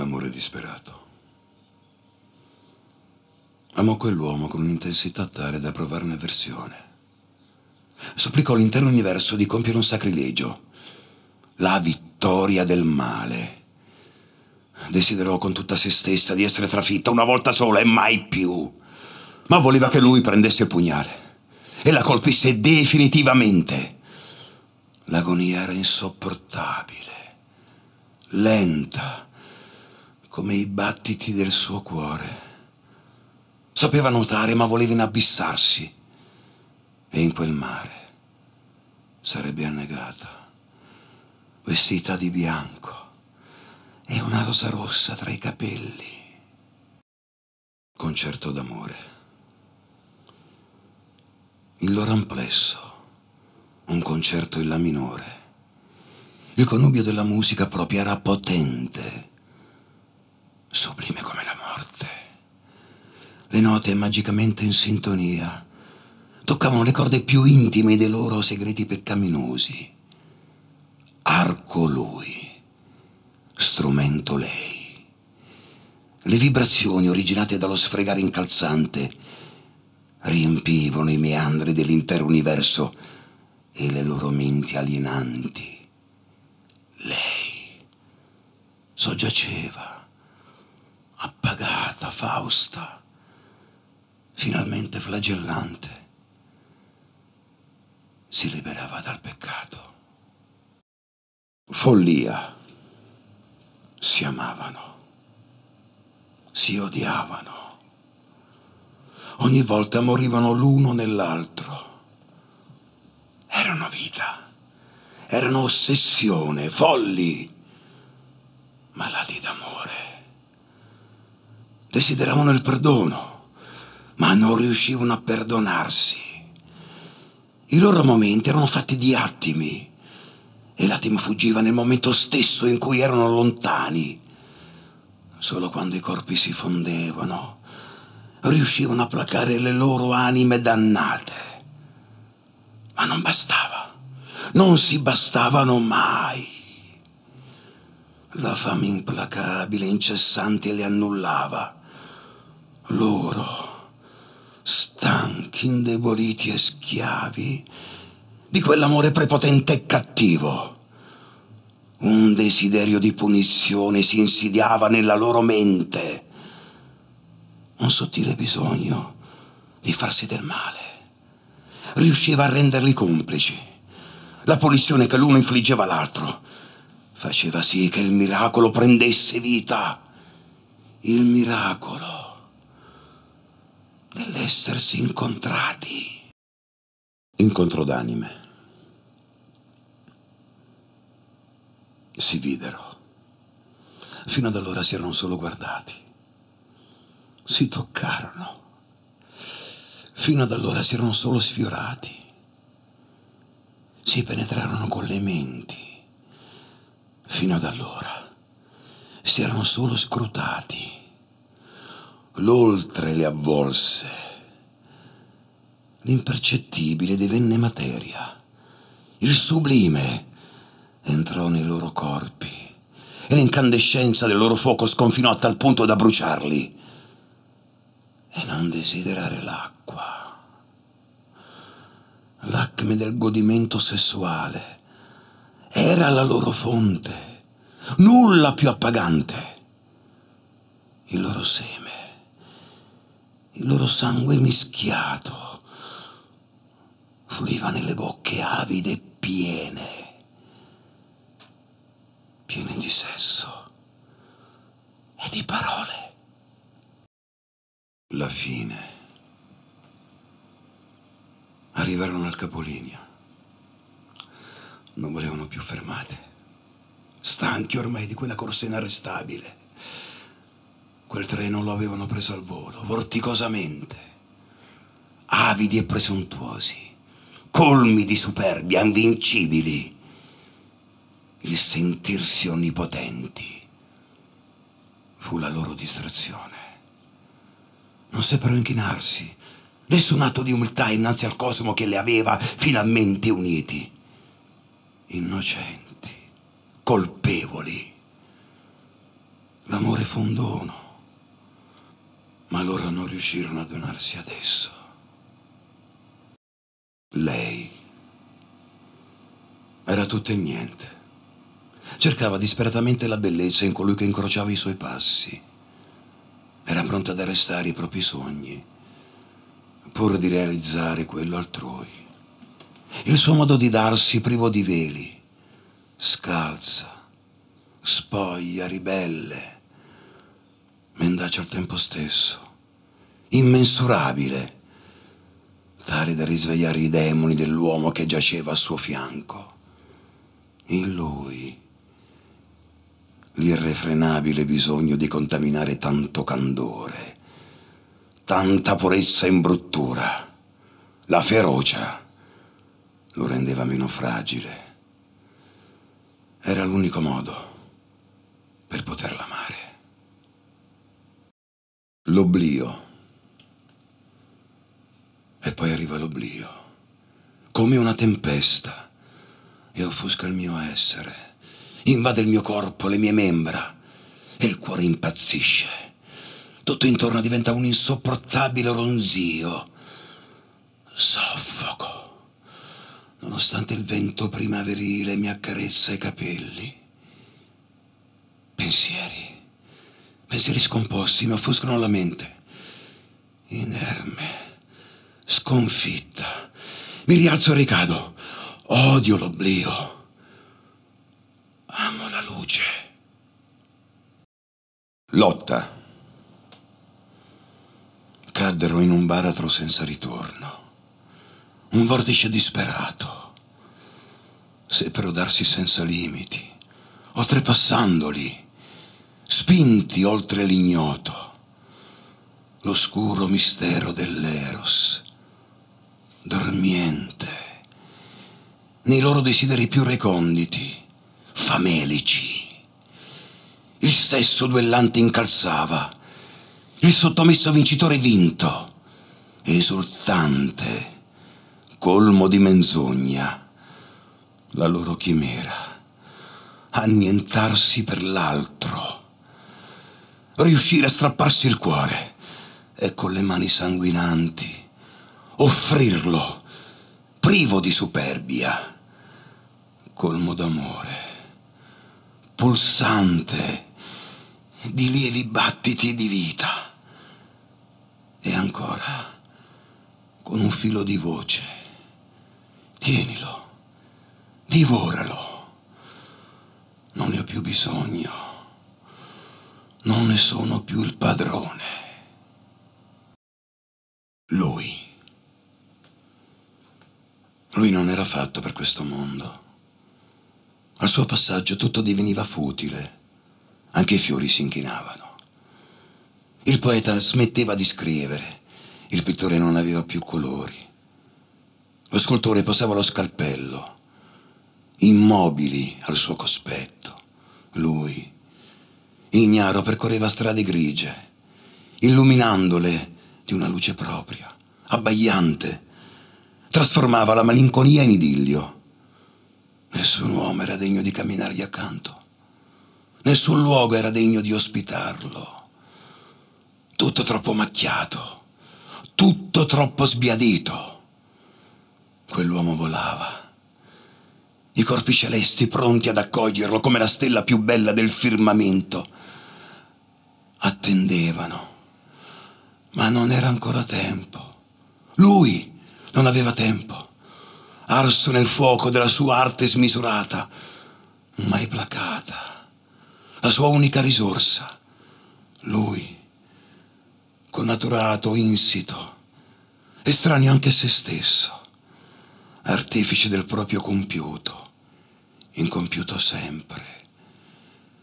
Amore disperato. Amò quell'uomo con un'intensità tale da provarne avversione. Supplicò l'intero universo di compiere un sacrilegio, la vittoria del male. Desiderò con tutta se stessa di essere trafitta una volta sola e mai più. Ma voleva che lui prendesse il pugnale e la colpisse definitivamente. L'agonia era insopportabile, lenta, come i battiti del suo cuore. Sapeva nuotare, ma voleva inabissarsi. E in quel mare sarebbe annegata, vestita di bianco e una rosa rossa tra i capelli. Concerto d'amore. Il loro amplesso, un concerto in la minore. Il connubio della musica propria era potente sublime come la morte. Le note magicamente in sintonia toccavano le corde più intime dei loro segreti peccaminosi. Arco lui, strumento lei. Le vibrazioni originate dallo sfregare incalzante riempivano i meandri dell'intero universo e le loro menti alienanti. Lei soggiaceva appagata, Fausta, finalmente flagellante, si liberava dal peccato. Follia. Si amavano, si odiavano. Ogni volta morivano l'uno nell'altro. Erano vita, erano ossessione, folli, malati d'amore desideravano il perdono, ma non riuscivano a perdonarsi. I loro momenti erano fatti di attimi e l'attimo fuggiva nel momento stesso in cui erano lontani. Solo quando i corpi si fondevano riuscivano a placare le loro anime dannate. Ma non bastava, non si bastavano mai. La fame implacabile, incessante le annullava loro, stanchi, indeboliti e schiavi di quell'amore prepotente e cattivo. Un desiderio di punizione si insidiava nella loro mente, un sottile bisogno di farsi del male. Riusciva a renderli complici. La punizione che l'uno infliggeva all'altro faceva sì che il miracolo prendesse vita. Il miracolo dell'essersi incontrati. Incontro d'anime. Si videro. Fino ad allora si erano solo guardati. Si toccarono. Fino ad allora si erano solo sfiorati. Si penetrarono con le menti. Fino ad allora si erano solo scrutati l'oltre le avvolse. L'impercettibile divenne materia. Il sublime entrò nei loro corpi e l'incandescenza del loro fuoco sconfinò a tal punto da bruciarli e non desiderare l'acqua. L'acme del godimento sessuale era la loro fonte, nulla più appagante. Il loro seme il loro sangue mischiato fluiva nelle bocche avide e piene, piene di sesso e di parole. La fine. Arrivarono al capolinea. Non volevano più fermate. Stanchi ormai di quella corsa inarrestabile Quel treno lo avevano preso al volo, vorticosamente, avidi e presuntuosi, colmi di superbia, invincibili, il sentirsi onnipotenti fu la loro distrazione. Non seppero inchinarsi, nessun atto di umiltà innanzi al cosmo che li aveva finalmente uniti. Innocenti, colpevoli. L'amore affondono, ma loro non riuscirono a donarsi ad esso. Lei era tutto e niente. Cercava disperatamente la bellezza in colui che incrociava i suoi passi. Era pronta ad arrestare i propri sogni, pur di realizzare quello altrui. Il suo modo di darsi privo di veli, scalza, spoglia, ribelle, mendace al tempo stesso, immensurabile, tale da risvegliare i demoni dell'uomo che giaceva a suo fianco. In lui l'irrefrenabile bisogno di contaminare tanto candore, tanta purezza e imbruttura, la ferocia lo rendeva meno fragile. Era l'unico modo per poterla amare. L'oblio. E poi arriva l'oblio, come una tempesta, e offusca il mio essere, invade il mio corpo, le mie membra, e il cuore impazzisce. Tutto intorno diventa un insopportabile ronzio. Soffoco, nonostante il vento primaverile mi accarezza i capelli. Pensieri, pensieri scomposti mi offuscano la mente. Inerme, sconfitta. Mi rialzo e ricado. Odio l'oblio. Amo la luce. Lotta. Caddero in un baratro senza ritorno. Un vortice disperato. Seppero darsi senza limiti, oltrepassandoli spinti oltre l'ignoto, l'oscuro mistero dell'Eros, dormiente, nei loro desideri più reconditi, famelici. Il sesso duellante incalzava, il sottomesso vincitore vinto, esultante, colmo di menzogna, la loro chimera, annientarsi per l'altro riuscire a strapparsi il cuore e con le mani sanguinanti offrirlo, privo di superbia, colmo d'amore, pulsante di lievi battiti di vita e ancora con un filo di voce. Tienilo, divoralo, non ne ho più bisogno non ne sono più il padrone. Lui. Lui non era fatto per questo mondo. Al suo passaggio tutto diveniva futile, anche i fiori si inchinavano. Il poeta smetteva di scrivere, il pittore non aveva più colori. Lo scultore posava lo scalpello, immobili al suo cospetto. Lui Ignaro percorreva strade grigie, illuminandole di una luce propria, abbagliante, trasformava la malinconia in idillio. Nessun uomo era degno di camminargli accanto, nessun luogo era degno di ospitarlo. Tutto troppo macchiato, tutto troppo sbiadito. Quell'uomo volava i corpi celesti pronti ad accoglierlo come la stella più bella del firmamento attendevano, ma non era ancora tempo. Lui non aveva tempo. Arso nel fuoco della sua arte smisurata, mai placata, la sua unica risorsa. Lui, connaturato, insito, estraneo anche a se stesso, artefice del proprio compiuto, incompiuto sempre.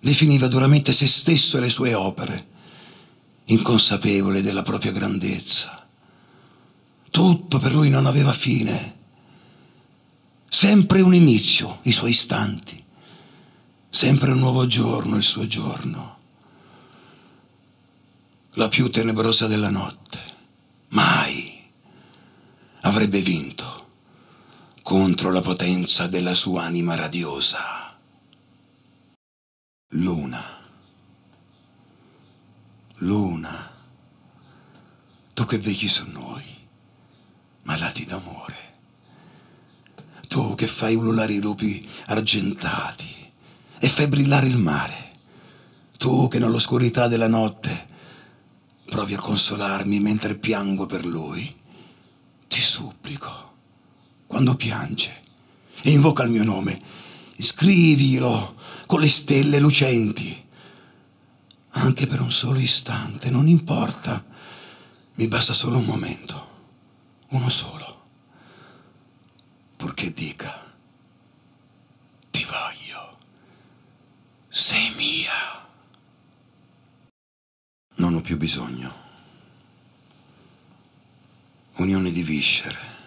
Definiva duramente se stesso e le sue opere, inconsapevole della propria grandezza. Tutto per lui non aveva fine, sempre un inizio, i suoi istanti, sempre un nuovo giorno, il suo giorno, la più tenebrosa della notte. Mai avrebbe vinto contro la potenza della sua anima radiosa luna. Luna, tu che vegli su noi, malati d'amore. Tu che fai ululare i lupi argentati e fai brillare il mare. Tu che nell'oscurità della notte provi a consolarmi mentre piango per lui. Ti supplico, quando piange e invoca il mio nome, scrivilo con le stelle lucenti. Anche per un solo istante, non importa, mi basta solo un momento, uno solo purché dica, ti voglio, sei mia. Non ho più bisogno. Unione di viscere,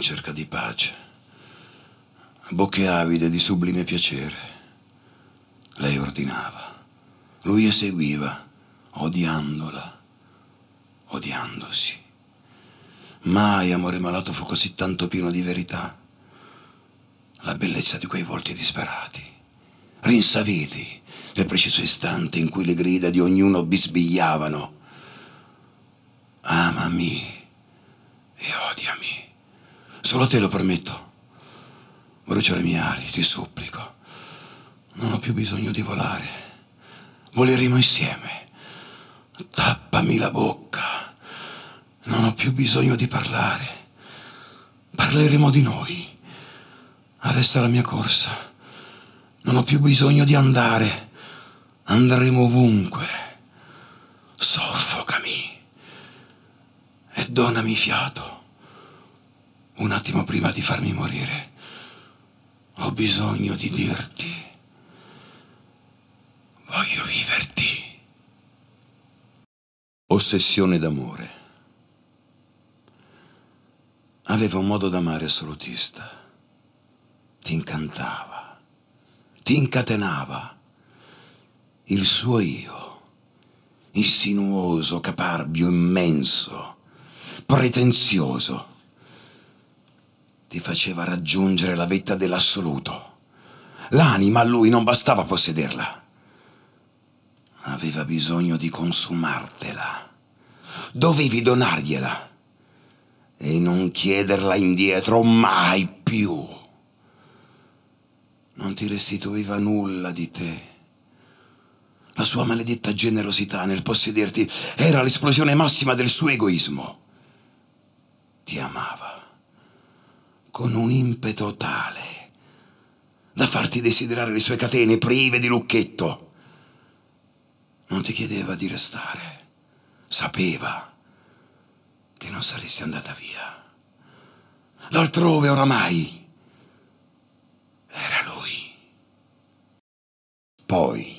in cerca di pace, bocche avide di sublime piacere. Lei ordinava, lui eseguiva, odiandola, odiandosi. Mai amore malato fu così tanto pieno di verità. La bellezza di quei volti disperati, rinsaviti nel preciso istante in cui le grida di ognuno bisbigliavano. Amami. Solo te lo permetto. Brucia le mie ali, ti supplico. Non ho più bisogno di volare. Voleremo insieme. Tappami la bocca. Non ho più bisogno di parlare. Parleremo di noi. Arresta la mia corsa. Non ho più bisogno di andare. Andremo ovunque. Soffocami e donami fiato. Un attimo prima di farmi morire, ho bisogno di dirti. Voglio viverti. Ossessione d'amore aveva un modo d'amare assolutista. Ti incantava, ti incatenava. Il suo io, insinuoso, caparbio, immenso, pretenzioso, ti faceva raggiungere la vetta dell'assoluto. L'anima a lui non bastava possederla. Aveva bisogno di consumartela. Dovevi donargliela e non chiederla indietro mai più. Non ti restituiva nulla di te. La sua maledetta generosità nel possederti era l'esplosione massima del suo egoismo. Ti amava con un impeto tale da farti desiderare le sue catene prive di lucchetto. Non ti chiedeva di restare, sapeva che non saresti andata via. L'altrove oramai era lui. Poi,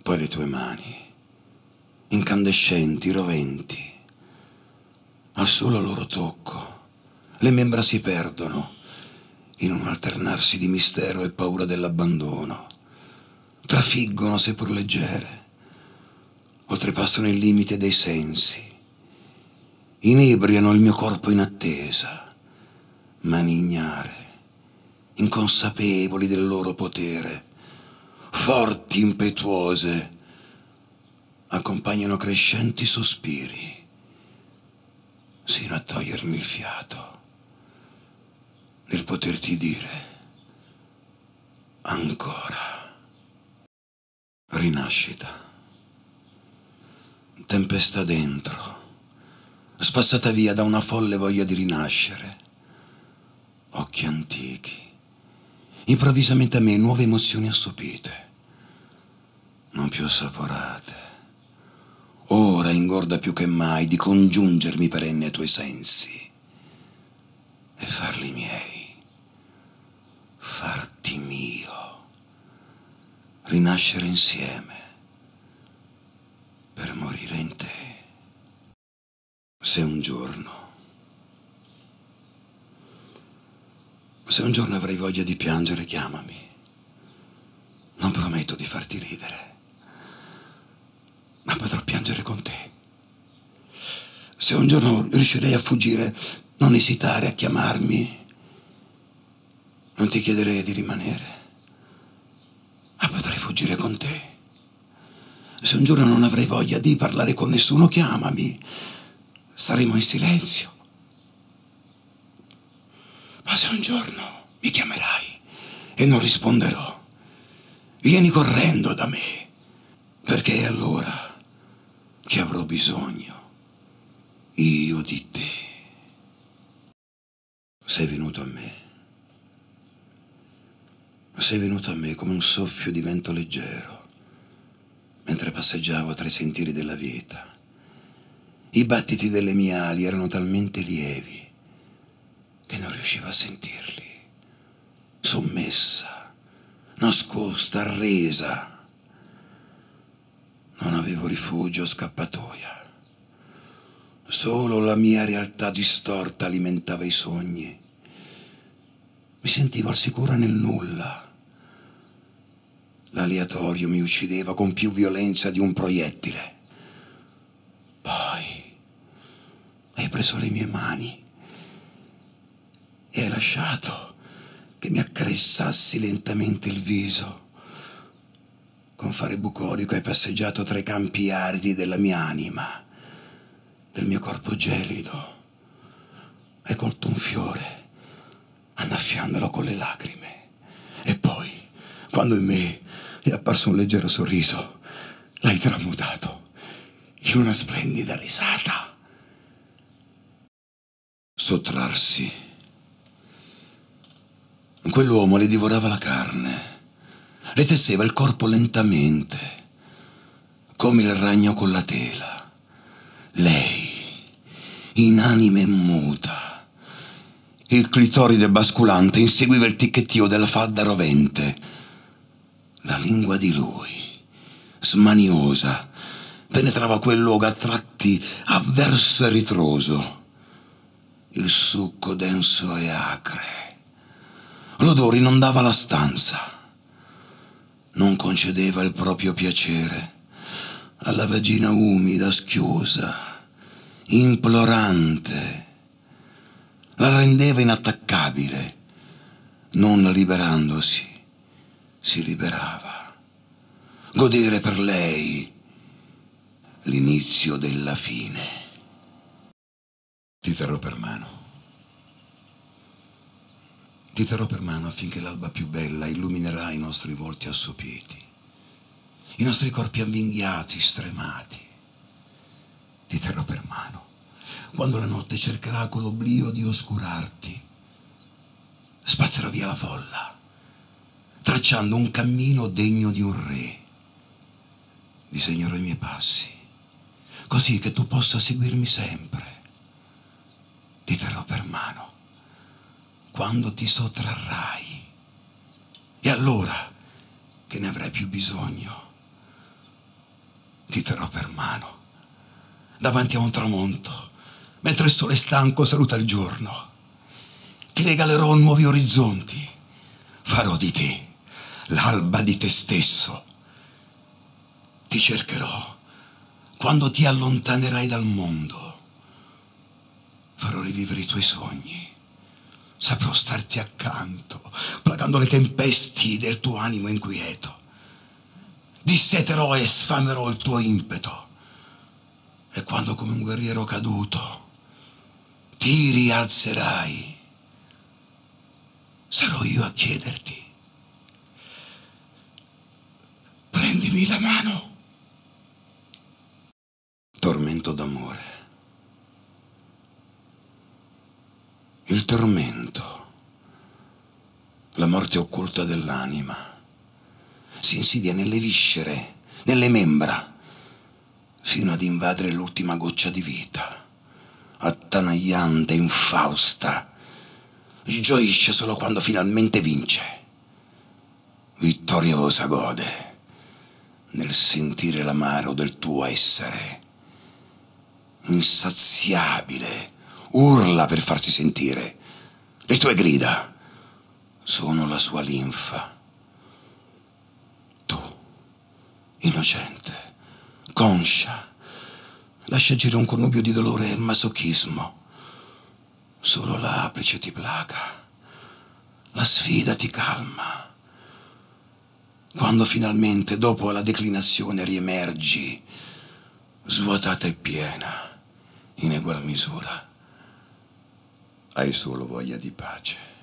poi le tue mani, incandescenti, roventi, al solo loro tocco, le membra si perdono in un alternarsi di mistero e paura dell'abbandono, trafiggono seppur leggere oltrepassano il limite dei sensi, inebriano il mio corpo in attesa, mani ignare, inconsapevoli del loro potere, forti, impetuose, accompagnano crescenti sospiri, sino a togliermi il fiato, nel poterti dire ancora rinascita tempesta dentro, spassata via da una folle voglia di rinascere. Occhi antichi, improvvisamente a me nuove emozioni assopite, non più assaporate. Ora ingorda più che mai di congiungermi perenne ai tuoi sensi e farli miei, farti mio, rinascere insieme per morire in te. Se un giorno, se un giorno avrai voglia di piangere, chiamami. Non prometto di farti ridere, ma potrò piangere con te. Se un giorno riuscirei a fuggire, non esitare a chiamarmi. Non ti chiederei di rimanere, ma potrai fuggire con te. Se un giorno non avrai voglia di parlare con nessuno, chiamami. Saremo in silenzio. Ma se un giorno mi chiamerai e non risponderò, vieni correndo da me, perché è allora che avrò bisogno io di te. Sei venuto a me. Sei venuto a me come un soffio di vento leggero, mentre passeggiavo tra i sentieri della vita. I battiti delle mie ali erano talmente lievi che non riuscivo a sentirli. Sommessa, nascosta, arresa. Non avevo rifugio o scappatoia. Solo la mia realtà distorta alimentava i sogni. Mi sentivo al sicuro nel nulla. L'aleatorio mi uccideva con più violenza di un proiettile. Poi hai preso le mie mani e hai lasciato che mi accarezzassi lentamente il viso. Con fare bucolico hai passeggiato tra i campi aridi della mia anima, del mio corpo gelido. Hai colto un fiore, annaffiandolo con le lacrime. E poi, quando in me è apparso un leggero sorriso, l'hai tramutato in una splendida risata. Sottrarsi Quell'uomo le divorava la carne, le tesseva il corpo lentamente, come il ragno con la tela. Lei, inanime e muta, il clitoride basculante inseguiva il ticchettio della falda rovente. La lingua di lui, smaniosa, penetrava quel luogo a tratti avverso e ritroso. Il succo denso e acre L'odore inondava la stanza. Non concedeva il proprio piacere alla vagina umida, schiosa, implorante. La rendeva inattaccabile. Non liberandosi, si liberava. Godere per lei l'inizio della fine. Ti terrò per mano. Ti terrò per mano affinché l'alba più bella illuminerà i nostri volti assopiti, i nostri corpi avvinghiati, stremati. Ti terrò quando la notte cercherà con l'oblio di oscurarti. Spazzerò via la folla, tracciando un cammino degno di un re. Disegnerò i miei passi, così che tu possa seguirmi sempre. Ti terrò per mano quando ti sottrarrai. E allora che ne avrai più bisogno, ti terrò per mano davanti a un tramonto, mentre il sole stanco saluta il giorno. Ti regalerò nuovi orizzonti, farò di te l'alba di te stesso. Ti cercherò quando ti allontanerai dal mondo. Farò rivivere i tuoi sogni saprò starti accanto, placando le tempesti del tuo animo inquieto. Disseterò e sfamerò il tuo impeto. E quando come un guerriero caduto ti rialzerai, sarò io a chiederti. Prendimi la mano. Tormento d'amore. il tormento, la morte occulta dell'anima, si insidia nelle viscere, nelle membra, fino ad invadere l'ultima goccia di vita, attanagliante, infausta, gioisce solo quando finalmente vince, vittoriosa gode nel sentire l'amaro del tuo essere, insaziabile, urla per farsi sentire. Le tue grida sono la sua linfa. Tu, innocente, conscia, lascia agire un connubio di dolore e masochismo. Solo l'apice ti placa, la sfida ti calma. quando finalmente dopo la declinazione riemergi, svuotata e piena, in egual misura, hai solo voglia di pace.